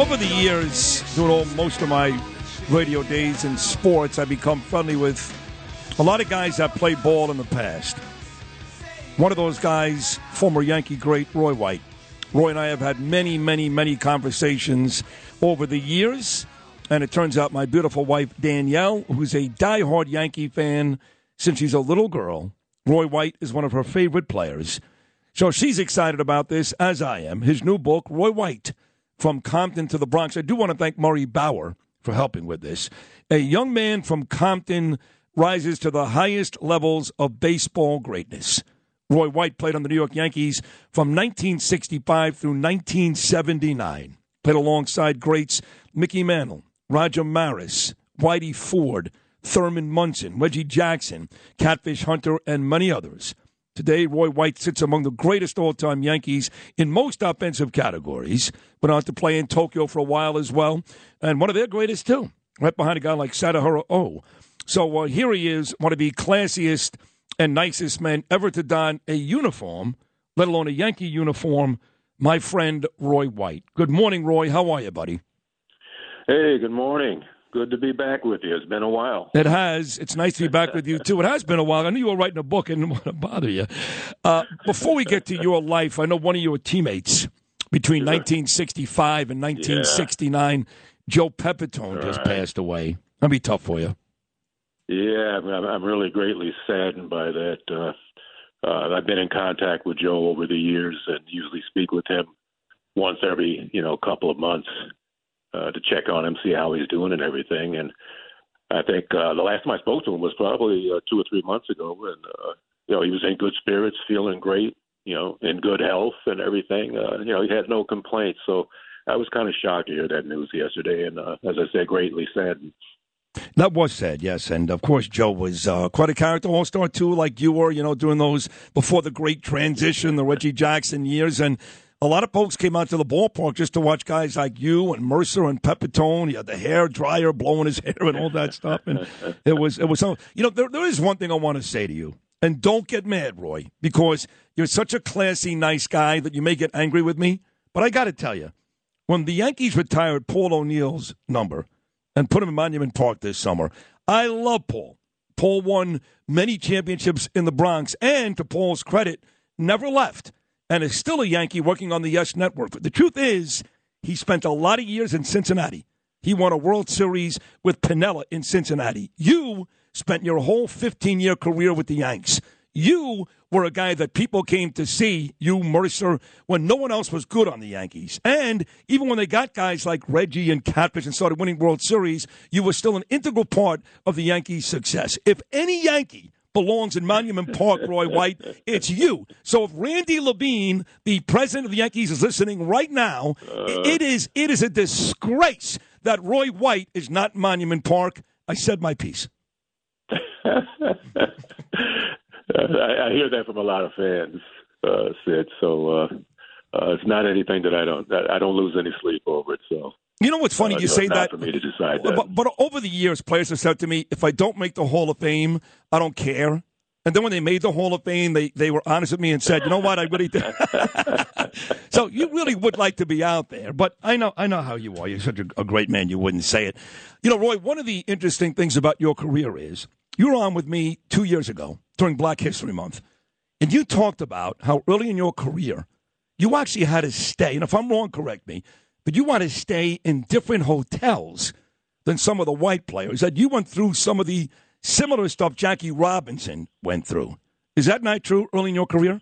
over the years, doing all, most of my radio days in sports, I've become friendly with a lot of guys that played ball in the past. One of those guys, former Yankee great Roy White. Roy and I have had many, many, many conversations over the years. And it turns out my beautiful wife, Danielle, who's a diehard Yankee fan since she's a little girl, Roy White is one of her favorite players. So she's excited about this, as I am. His new book, Roy White, From Compton to the Bronx. I do want to thank Murray Bauer for helping with this. A young man from Compton rises to the highest levels of baseball greatness. Roy White played on the New York Yankees from 1965 through 1979. Played alongside greats Mickey Mantle, Roger Maris, Whitey Ford, Thurman Munson, Reggie Jackson, Catfish Hunter, and many others. Today, Roy White sits among the greatest all time Yankees in most offensive categories. Went on to play in Tokyo for a while as well, and one of their greatest, too, right behind a guy like Sadaharu Oh. So uh, here he is, one of the classiest and nicest men ever to don a uniform, let alone a Yankee uniform, my friend Roy White. Good morning, Roy. How are you, buddy? Hey, good morning. Good to be back with you. It's been a while. It has. It's nice to be back with you, too. It has been a while. I knew you were writing a book. I didn't want to bother you. Uh, before we get to your life, I know one of your teammates between 1965 and 1969, yeah. Joe Pepitone, All just right. passed away. That'd be tough for you. Yeah, I'm really greatly saddened by that. Uh, uh, I've been in contact with Joe over the years and usually speak with him once every, you know, couple of months uh, to check on him, see how he's doing and everything. And I think uh, the last time I spoke to him was probably uh, two or three months ago, and uh, you know he was in good spirits, feeling great, you know, in good health and everything. Uh, you know, he had no complaints. So I was kind of shocked to hear that news yesterday, and uh, as I said, greatly saddened. That was said, yes, and of course Joe was uh, quite a character, all star too, like you were, you know, doing those before the great transition, the Reggie Jackson years, and a lot of folks came out to the ballpark just to watch guys like you and Murcer and Pepitone. He had the hair dryer blowing his hair and all that stuff. And it was it was so you know there there is one thing I want to say to you, and don't get mad, Roy, because you're such a classy, nice guy that you may get angry with me. But I got to tell you, when the Yankees retired Paul O'Neill's number and put him in Monument Park this summer, I love Paul. Paul won many championships in the Bronx, and to Paul's credit, never left and is still a Yankee working on the Yes Network. But the truth is, he spent a lot of years in Cincinnati. He won a World Series with Piniella in Cincinnati. You spent your whole 15 year career with the Yanks. You were a guy that people came to see, you, Murcer, when no one else was good on the Yankees. And even when they got guys like Reggie and Catfish and started winning World Series, you were still an integral part of the Yankees' success. If any Yankee belongs in Monument Park, Roy White. It's you. So if Randy Levine, the president of the Yankees, is listening right now, uh, it is it is a disgrace that Roy White is not Monument Park. I said my piece. I, I, hear that from a lot of fans, uh, Sid. So uh, uh, it's not anything that I don't I don't lose any sleep over it. So you know what's funny? Uh, you say that for me to decide that. But, but, over the years, players have said to me, "If I don't make the Hall of Fame, I don't care." And then when they made the Hall of Fame, they, they were honest with me and said, "You know what? I really did." so you really would like to be out there, but I know I know how you are. You're such a, a great man. You wouldn't say it. You know, Roy. One of the interesting things about your career is you were on with me two years ago during Black History Month, and you talked about how early in your career you actually had to stay. And if I'm wrong, correct me but you want to stay in different hotels than some of the white players. That you went through some of the similar stuff Jackie Robinson went through. Is that not true early in your career?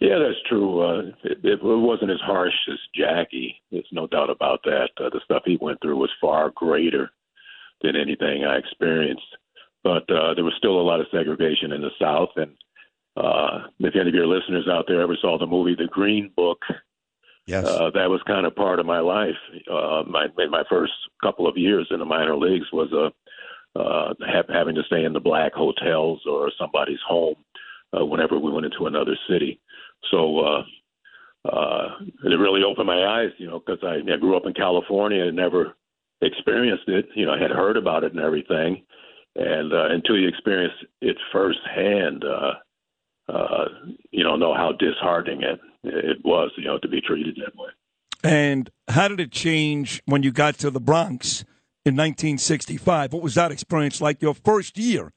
Yeah, that's true. Uh, it, it wasn't as harsh as Jackie. There's no doubt about that. Uh, the stuff he went through was far greater than anything I experienced. But uh, there was still a lot of segregation in the South. And uh, if any of your listeners out there ever saw the movie The Green Book, Yes. Uh, that was kind of part of my life. Uh, my my first couple of years in the minor leagues was a uh, have, having to stay in the black hotels or somebody's home uh, whenever we went into another city. So uh, uh, it really opened my eyes, you know, because I, I grew up in California and never experienced it. You know, I had heard about it and everything, and uh, until you experience it firsthand, uh, uh, you don't know how disheartening it it was, you know, to be treated that way. And how did it change when you got to the Bronx in 1965? What was that experience like? Your first year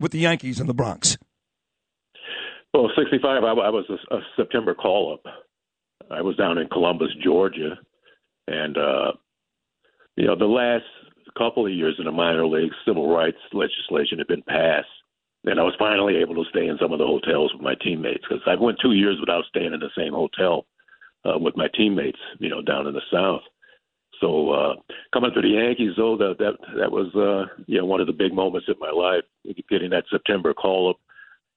with the Yankees in the Bronx. Well, 65, I, I was a, a September call up. I was down in Columbus, Georgia, and uh, you know the last couple of years in the minor leagues, civil rights legislation had been passed, and I was finally able to stay in some of the hotels with my teammates because I went two years without staying in the same hotel uh, with my teammates, you know, down in the South. So uh, coming to the Yankees, though, that that that was uh, you know one of the big moments in my life. Getting that September call up,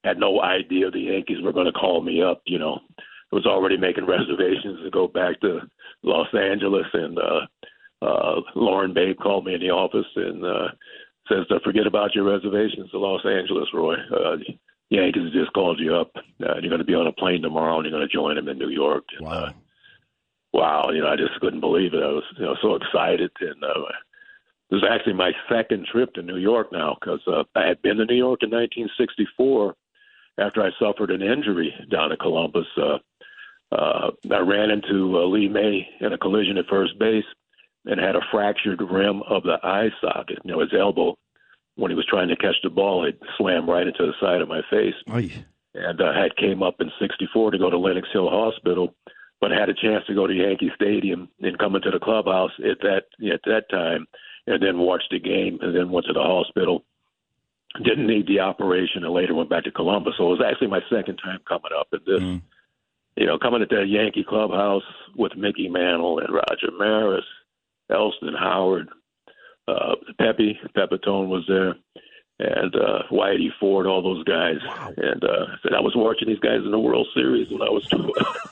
had no idea the Yankees were going to call me up. You know, I was already making reservations to go back to Los Angeles, and uh, uh, Loren Babe called me in the office and uh, says to forget about your reservations to Los Angeles, Roy. Uh, Yankees just called you up. Uh, you're going to be on a plane tomorrow, and you're going to join them in New York. And, wow. Uh, wow, you know, I just couldn't believe it. I was, you know, so excited, and uh, this is actually my second trip to New York now because uh, I had been to New York in 1964 after I suffered an injury down in Columbus. Uh, uh, I ran into uh, Lee May in a collision at first base and had a fractured rim of the eye socket. You know, his elbow when he was trying to catch the ball, it slammed right into the side of my face. Aye. And I uh, had came up in '64 to go to Lenox Hill Hospital, but had a chance to go to Yankee Stadium and come into the clubhouse at that at that time, and then watch the game, and then went to the hospital. Didn't need the operation, and later went back to Columbus. So it was actually my second time coming up at this. Mm. You know, coming at that Yankee clubhouse with Mickey Mantle and Roger Maris, Elston Howard, uh, Pepe Pepitone was there, and uh, Whitey Ford, all those guys. Wow. And uh, said I was watching these guys in the World Series when I was.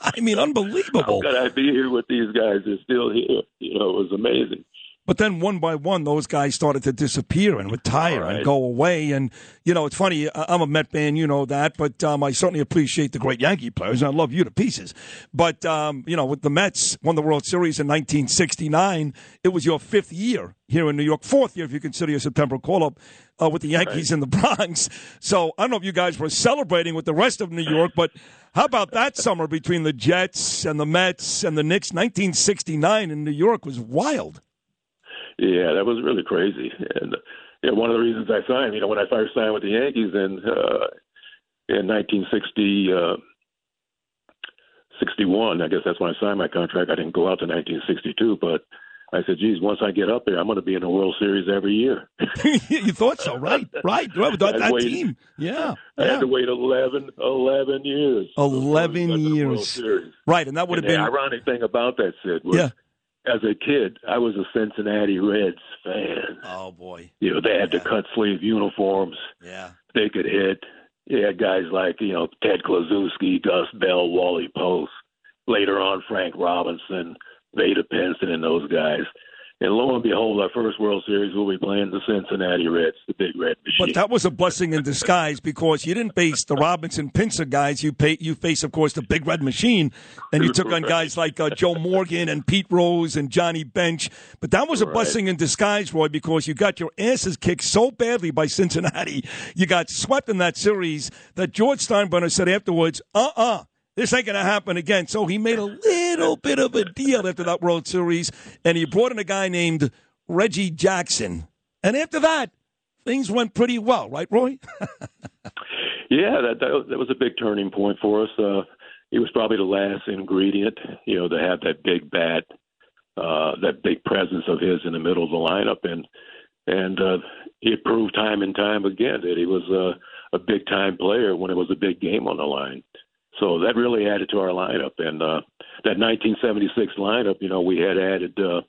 I mean, unbelievable. How could I be here with these guys? They're still here. You know, it was amazing. But then one by one, those guys started to disappear and retire right. and go away. And, you know, it's funny. I'm a Met fan, you know that, but um, I certainly appreciate the great Yankee players. And I love you to pieces. But, um, you know, with the Mets, won the World Series in 1969. It was your fifth year here in New York, fourth year if you consider your September call up uh, with the Yankees right. in the Bronx. So I don't know if you guys were celebrating with the rest of New York, but how about that summer between the Jets and the Mets and the Knicks? 1969 in New York was wild. Yeah, that was really crazy. And yeah, one of the reasons I signed, you know, when I first signed with the Yankees in uh, in 1960. Uh, 61, I guess that's when I signed my contract. I didn't go out to 1962, but I said, geez, once I get up there, I'm going to be in the World Series every year. you thought so, right? Right. That, that waited, team. Yeah. I yeah. had to wait 11, 11 years. 11 years. Right. And that would have been. The ironic thing about that, Sid, was yeah as a kid, I was a Cincinnati Reds fan. Oh boy! You know they had yeah. the cut sleeve uniforms. Yeah, they could hit. You had guys like you know Ted Kluszewski, Gus Bell, Wally Post. Later on, Frank Robinson, Vada Pinson, and those guys. And lo and behold, our first World Series will be playing the Cincinnati Reds, the Big Red Machine. But that was a blessing in disguise because you didn't face the Robinson Pinson guys. You pay, you face, of course, the Big Red Machine, and you took on guys like uh, Joe Morgan and Pete Rose and Johnny Bench. But that was a right. blessing in disguise, Roy, because you got your asses kicked so badly by Cincinnati. You got swept in that series that George Steinbrenner said afterwards, uh uh-uh, uh this ain't going to happen again. So he made a little bit of a deal after that World Series, and he brought in a guy named Reggie Jackson. And after that, things went pretty well, right, Roy? yeah, that, that, that was a big turning point for us. Uh, he was probably the last ingredient, you know, to have that big bat, uh, that big presence of his in the middle of the lineup, and and uh, he proved time and time again that he was uh, a big time player when it was a big game on the line. So that really added to our lineup. And uh, that 1976 lineup, you know, we had added uh,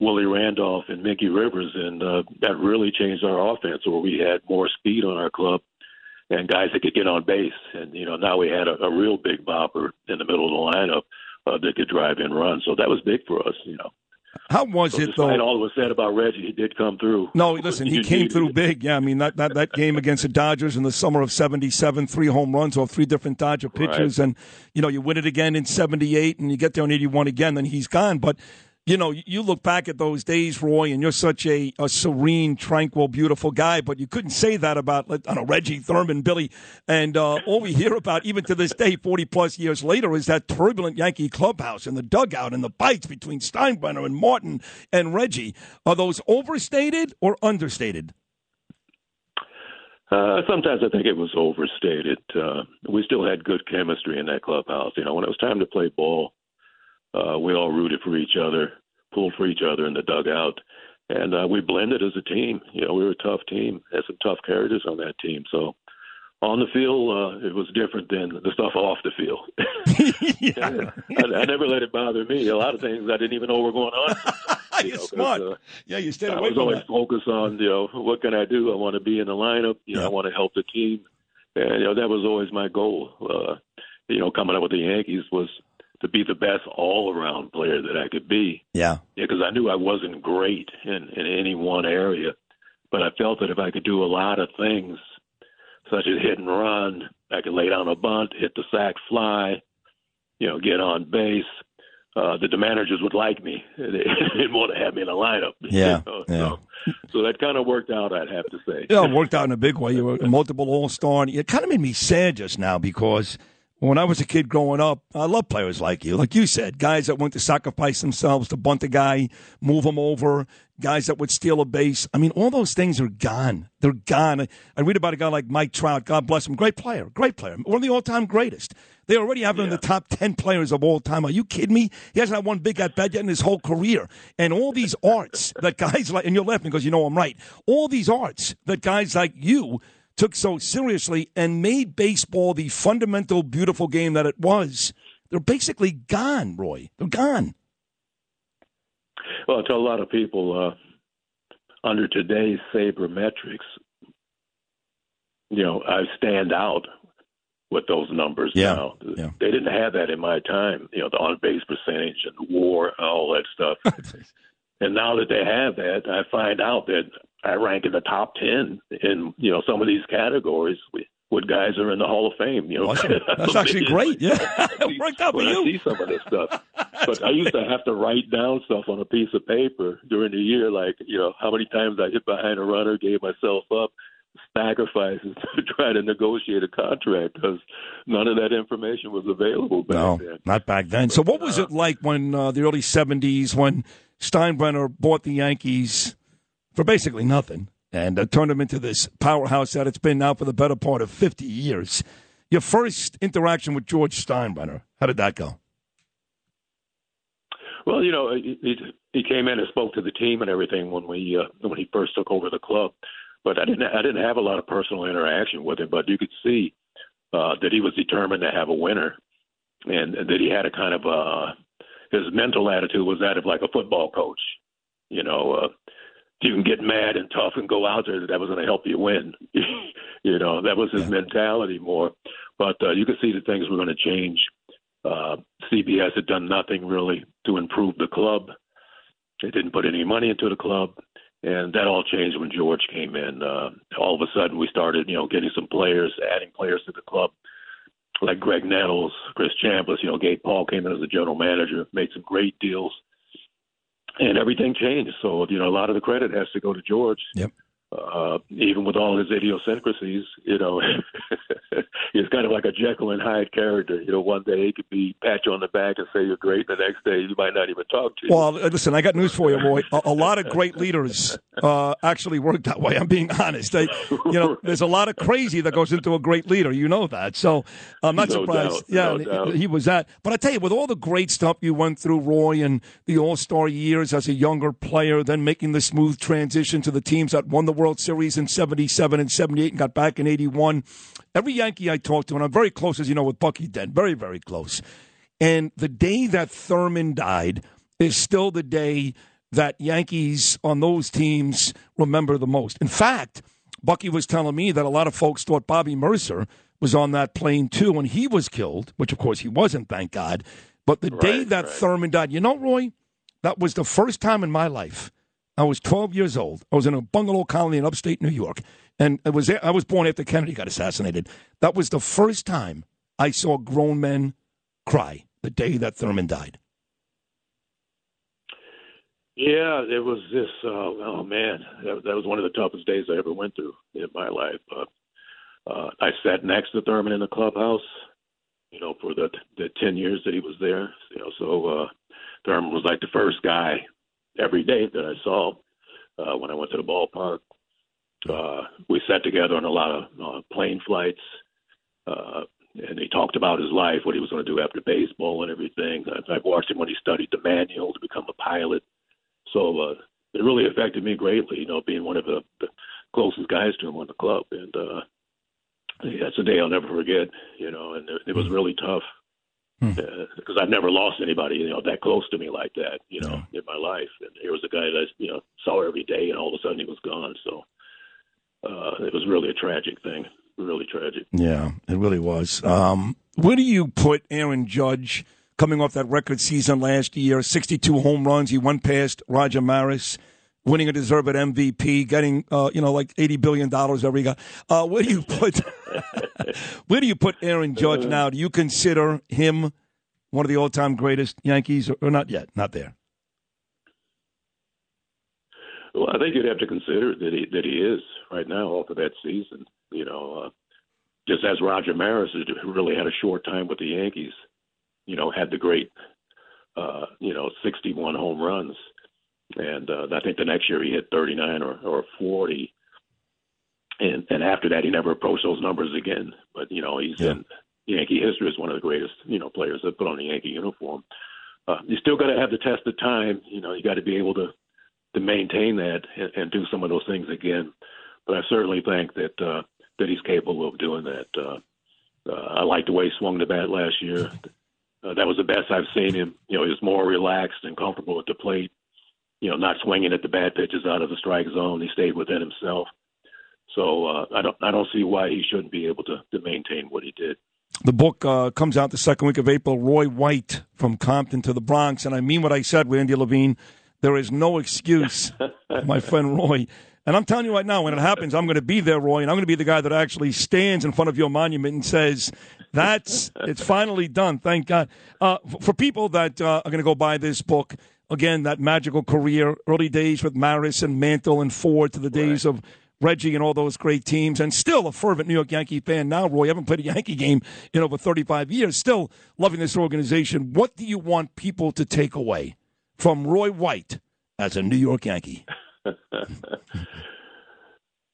Willie Randolph and Mickey Rivers, and uh, that really changed our offense, where we had more speed on our club and guys that could get on base. And you know, now we had a, a real big bopper in the middle of the lineup uh, that could drive and run. So that was big for us, you know. How was so it though? all was said about Reggie, he did come through. No, listen, he came through big. Yeah, I mean that, that, that game against the Dodgers in the summer of '77, three home runs off three different Dodger pitchers, right. and you know you win it again in '78, and you get there in '81 again, then he's gone. But you know, you look back at those days, Roy, and you're such a, a serene, tranquil, beautiful guy, but you couldn't say that about, I don't know, Reggie Thurman, Billy. And uh, all we hear about, even to this day, 40 plus years later, is that turbulent Yankee clubhouse and the dugout and the bites between Steinbrenner and Martin and Reggie. Are those overstated or understated? Uh, sometimes I think it was overstated. Uh, we still had good chemistry in that clubhouse. You know, when it was time to play ball, uh, we all rooted for each other, pulled for each other in the dugout, and uh, we blended as a team. You know, we were a tough team, had some tough characters on that team. So on the field, uh, it was different than the stuff off the field. yeah. I, I, never let it bother me. A lot of things I didn't even know were going on. you You're know, smart. Uh, yeah, you stayed away I was always that. focused on, you know, what can I do? I want to be in the lineup. You know, I want to help the team. And, you know, that was always my goal. Uh, you know, coming up with the Yankees was – to be the best all around player that I could be. Yeah. Yeah, because I knew I wasn't great in, in any one area, but I felt that if I could do a lot of things, such as hit and run, I could lay down a bunt, hit the sac fly, you know, get on base. Uh, that the managers would like me. They didn't want to have me in a lineup. Yeah, you know? yeah. So, so, that kind of worked out, I'd have to say. Yeah, it worked out in a big way. You were a multiple All Star. It kind of made me sad just now because – when I was a kid growing up, I love players like you. Like you said, guys that went to sacrifice themselves to bunt a guy, move him over, guys that would steal a base. I mean, all those things are gone. They're gone. I read about a guy like Mike Trout. God bless him. Great player. Great player. One of the all time greatest. They already have him yeah. in the top 10 players of all time. Are you kidding me? He hasn't had one big at bat yet in his whole career. And all these arts that guys like, and you're laughing because you know I'm right, all these arts that guys like you took so seriously and made baseball the fundamental, beautiful game that it was, they're basically gone, Roy. They're gone. Well, to a lot of people, uh, under today's sabermetrics, you know, I stand out with those numbers yeah, now. Yeah. They didn't have that in my time, you know, the on base percentage and the WAR and all that stuff. and now that they have that, I find out that I rank in the top ten in you know some of these categories. with guys are in the Hall of Fame. You know, awesome. that's actually great. Yeah, it worked out for you. I see some of this stuff, but I used to have to write down stuff on a piece of paper during the year, like you know how many times I hit behind a runner, gave myself up, sacrifices to try to negotiate a contract because none of that information was available back no, then. not back then. So, what was uh, it like when uh, the early '70s when Steinbrenner bought the Yankees? For basically nothing and uh, turned him into this powerhouse that it's been now for the better part of 50 years. Your first interaction with George Steinbrenner, how did that go? Well, you know, he, he came in and spoke to the team and everything when we uh, when he first took over the club, but I didn't I didn't have a lot of personal interaction with him. But you could see uh, that he was determined to have a winner, and, that he had a kind of uh, his mental attitude was that of like a football coach. You know, uh, you can get mad and tough and go out there that that was going to help you win. you know, that was his yeah. mentality more. But uh, you could see that things were going to change. Uh, CBS had done nothing really to improve the club. They didn't put any money into the club, and that all changed when George came in. Uh, all of a sudden, we started, you know, getting some players, adding players to the club, like Graig Nettles, Chris Chambliss. You know, Gabe Paul came in as the general manager, made some great deals and everything changed. So you know, a lot of the credit has to go to George. Yep uh, even with all his idiosyncrasies, you know, he's kind of like a Jekyll and Hyde character. You know, one day he could be pat you on the back and say you're great, the next day you might not even talk to you. Well, listen, I got news for you, Roy. A, a lot of great leaders uh, actually work that way. I'm being honest. They, you know, there's a lot of crazy that goes into a great leader. You know that, so I'm not no surprised. Doubt, yeah, no he, he was that. But I tell you, with all the great stuff you went through, Roy, and the All Star years as a younger player, then making the smooth transition to the teams that won the World Series in 77 and 78 and got back in 81. Every Yankee I talked to, and I'm very close, as you know, with Bucky Dent, very, very close. And the day that Thurman died is still the day that Yankees on those teams remember the most. In fact, Bucky was telling me that a lot of folks thought Bobby Murcer was on that plane too when he was killed, which of course he wasn't, thank God. But the right, day that right. Thurman died, you know, Roy, that was the first time in my life I was 12 years old. I was in a bungalow colony in upstate New York, and it was I was born after Kennedy got assassinated. That was the first time I saw grown men cry the day that Thurman died. Yeah, it was this. Uh, oh man, that, that was one of the toughest days I ever went through in my life. Uh, uh, I sat next to Thurman in the clubhouse, you know, for the the ten years that he was there. You know, so uh, Thurman was like the first guy every day that I saw uh, when I went to the ballpark. Uh, we sat together on a lot of uh, plane flights, uh, and he talked about his life, what he was going to do after baseball and everything. I, I've watched him when he studied the manual to become a pilot. So uh, it really affected me greatly, you know, being one of the, the closest guys to him on the club. And uh, that's a day I'll never forget, you know, and it, it was really tough because hmm. uh, I've never lost anybody, you know, that close to me like that, you know, yeah. in my life. And here was a guy that I, you know, saw every day, and all of a sudden he was gone. So uh, it was really a tragic thing, really tragic. Yeah, it really was. Um, where do you put Aaron Judge? coming off that record season last year, 62 home runs. He went past Roger Maris, winning a deserved MVP, getting uh, you know like 80 billion dollars every guy. Uh, where do you put where do you put Aaron Judge now? Do you consider him one of the all-time greatest Yankees, or, or not yet? Not there. Well, I think you'd have to consider that he that he is right now off of that season. You know, uh, just as Roger Maris who really had a short time with the Yankees you know, had the great, uh, you know, 61 home runs. And uh, I think the next year he hit 39 or, or 40. And, and after that, he never approached those numbers again. But, you know, he's yeah. in Yankee history as one of the greatest, you know, players that put on a Yankee uniform. Uh, you still got to have the test of time. You know, you got to be able to to maintain that and, and do some of those things again. But I certainly think that uh, that he's capable of doing that. Uh, uh, I like the way he swung the bat last year. Uh, that was the best I've seen him. You know, he was more relaxed and comfortable at the plate. You know, not swinging at the bad pitches out of the strike zone. He stayed within himself. So uh, I don't I don't see why he shouldn't be able to to maintain what he did. The book uh, comes out the second week of April. Roy White from Compton to the Bronx, and I mean what I said, with Randy Levine. There is no excuse, my friend Roy. And I'm telling you right now, when it happens, I'm going to be there, Roy, and I'm going to be the guy that actually stands in front of your monument and says, that's it's finally done. Thank God. Uh, for people that uh, are going to go buy this book, again, that magical career, early days with Maris and Mantle and Ford to the days right. of Reggie and all those great teams, and still a fervent New York Yankee fan now. Roy, I haven't played a Yankee game in over 35 years. Still loving this organization. What do you want people to take away from Roy White as a New York Yankee?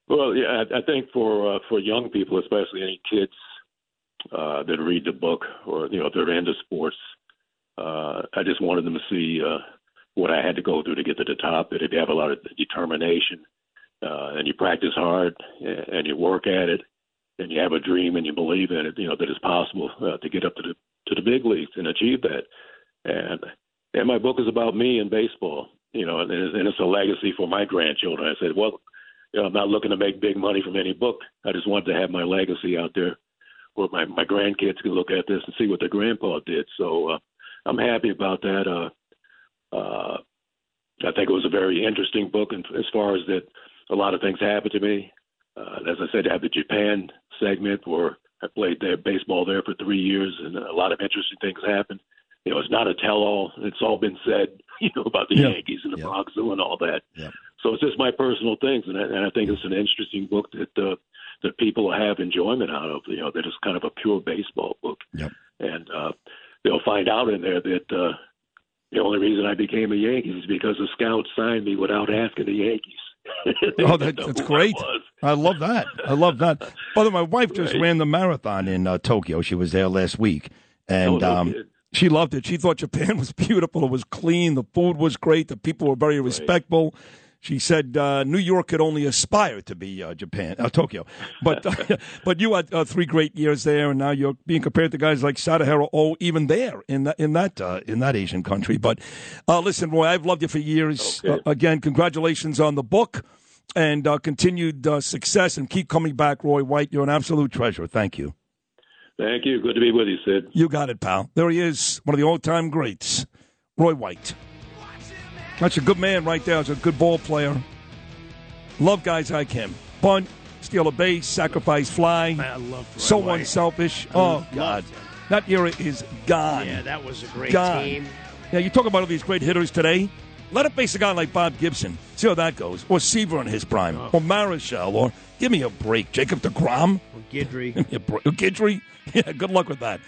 well, yeah, I think for uh, for young people, especially any kids uh, that read the book or you know they're into sports. Uh, I just wanted them to see uh, what I had to go through to get to the top. That if you have a lot of determination uh, and you practice hard and you work at it and you have a dream and you believe in it, you know that it's possible uh, to get up to the to the big leagues and achieve that. And and my book is about me and baseball, you know, and, and it's a legacy for my grandchildren. I said, well, you know, I'm not looking to make big money from any book. I just wanted to have my legacy out there where my my grandkids can look at this and see what their grandpa did. So uh, I'm happy about that. Uh, uh, I think it was a very interesting book, and as far as that, a lot of things happened to me. Uh, as I said, I have the Japan segment where I played there baseball there for three years, and a lot of interesting things happened. You know, it's not a tell-all; it's all been said. You know about the yeah. Yankees and the yeah. Bronx Zoo and all that. Yeah. So it's just my personal things, and I, and I think it's an interesting book that uh, that people have enjoyment out of. You know, that is kind of a pure baseball book. Yep. And uh, they'll find out in there that uh, the only reason I became a Yankee is because the scouts signed me without asking the Yankees. oh, that, that's great! I, I, love that. I love that. By the way, my wife just right. ran the marathon in uh, Tokyo. She was there last week, and oh, no um, she loved it. She thought Japan was beautiful. It was clean. The food was great. The people were very respectful. Right. She said uh, New York could only aspire to be uh, Japan, uh, Tokyo. But uh, but you had uh, three great years there, and now you're being compared to guys like Sadaharu Oh, even there in that in that uh, in that Asian country. But listen, Roy, I've loved you for years. Okay. again, congratulations on the book and continued success, and keep coming back, Roy White. You're an absolute treasure. Thank you. Thank you. Good to be with you, Sid. You got it, pal. There he is, one of the all-time greats, Roy White. That's a good man right there. He's a good ball player. Love guys like him. Bunt, steal a base, sacrifice fly. Man, I love so White. unselfish. I oh God, that era is gone. Yeah, that was a great gone. team. Yeah, you talk about all these great hitters today. Let it face a guy like Bob Gibson. See how that goes. Or Seaver in his prime. Oh. Or Marichal. Or give me a break. Jacob DeGrom. Or Guidry. Give me a break. Guidry. Yeah, good luck with that.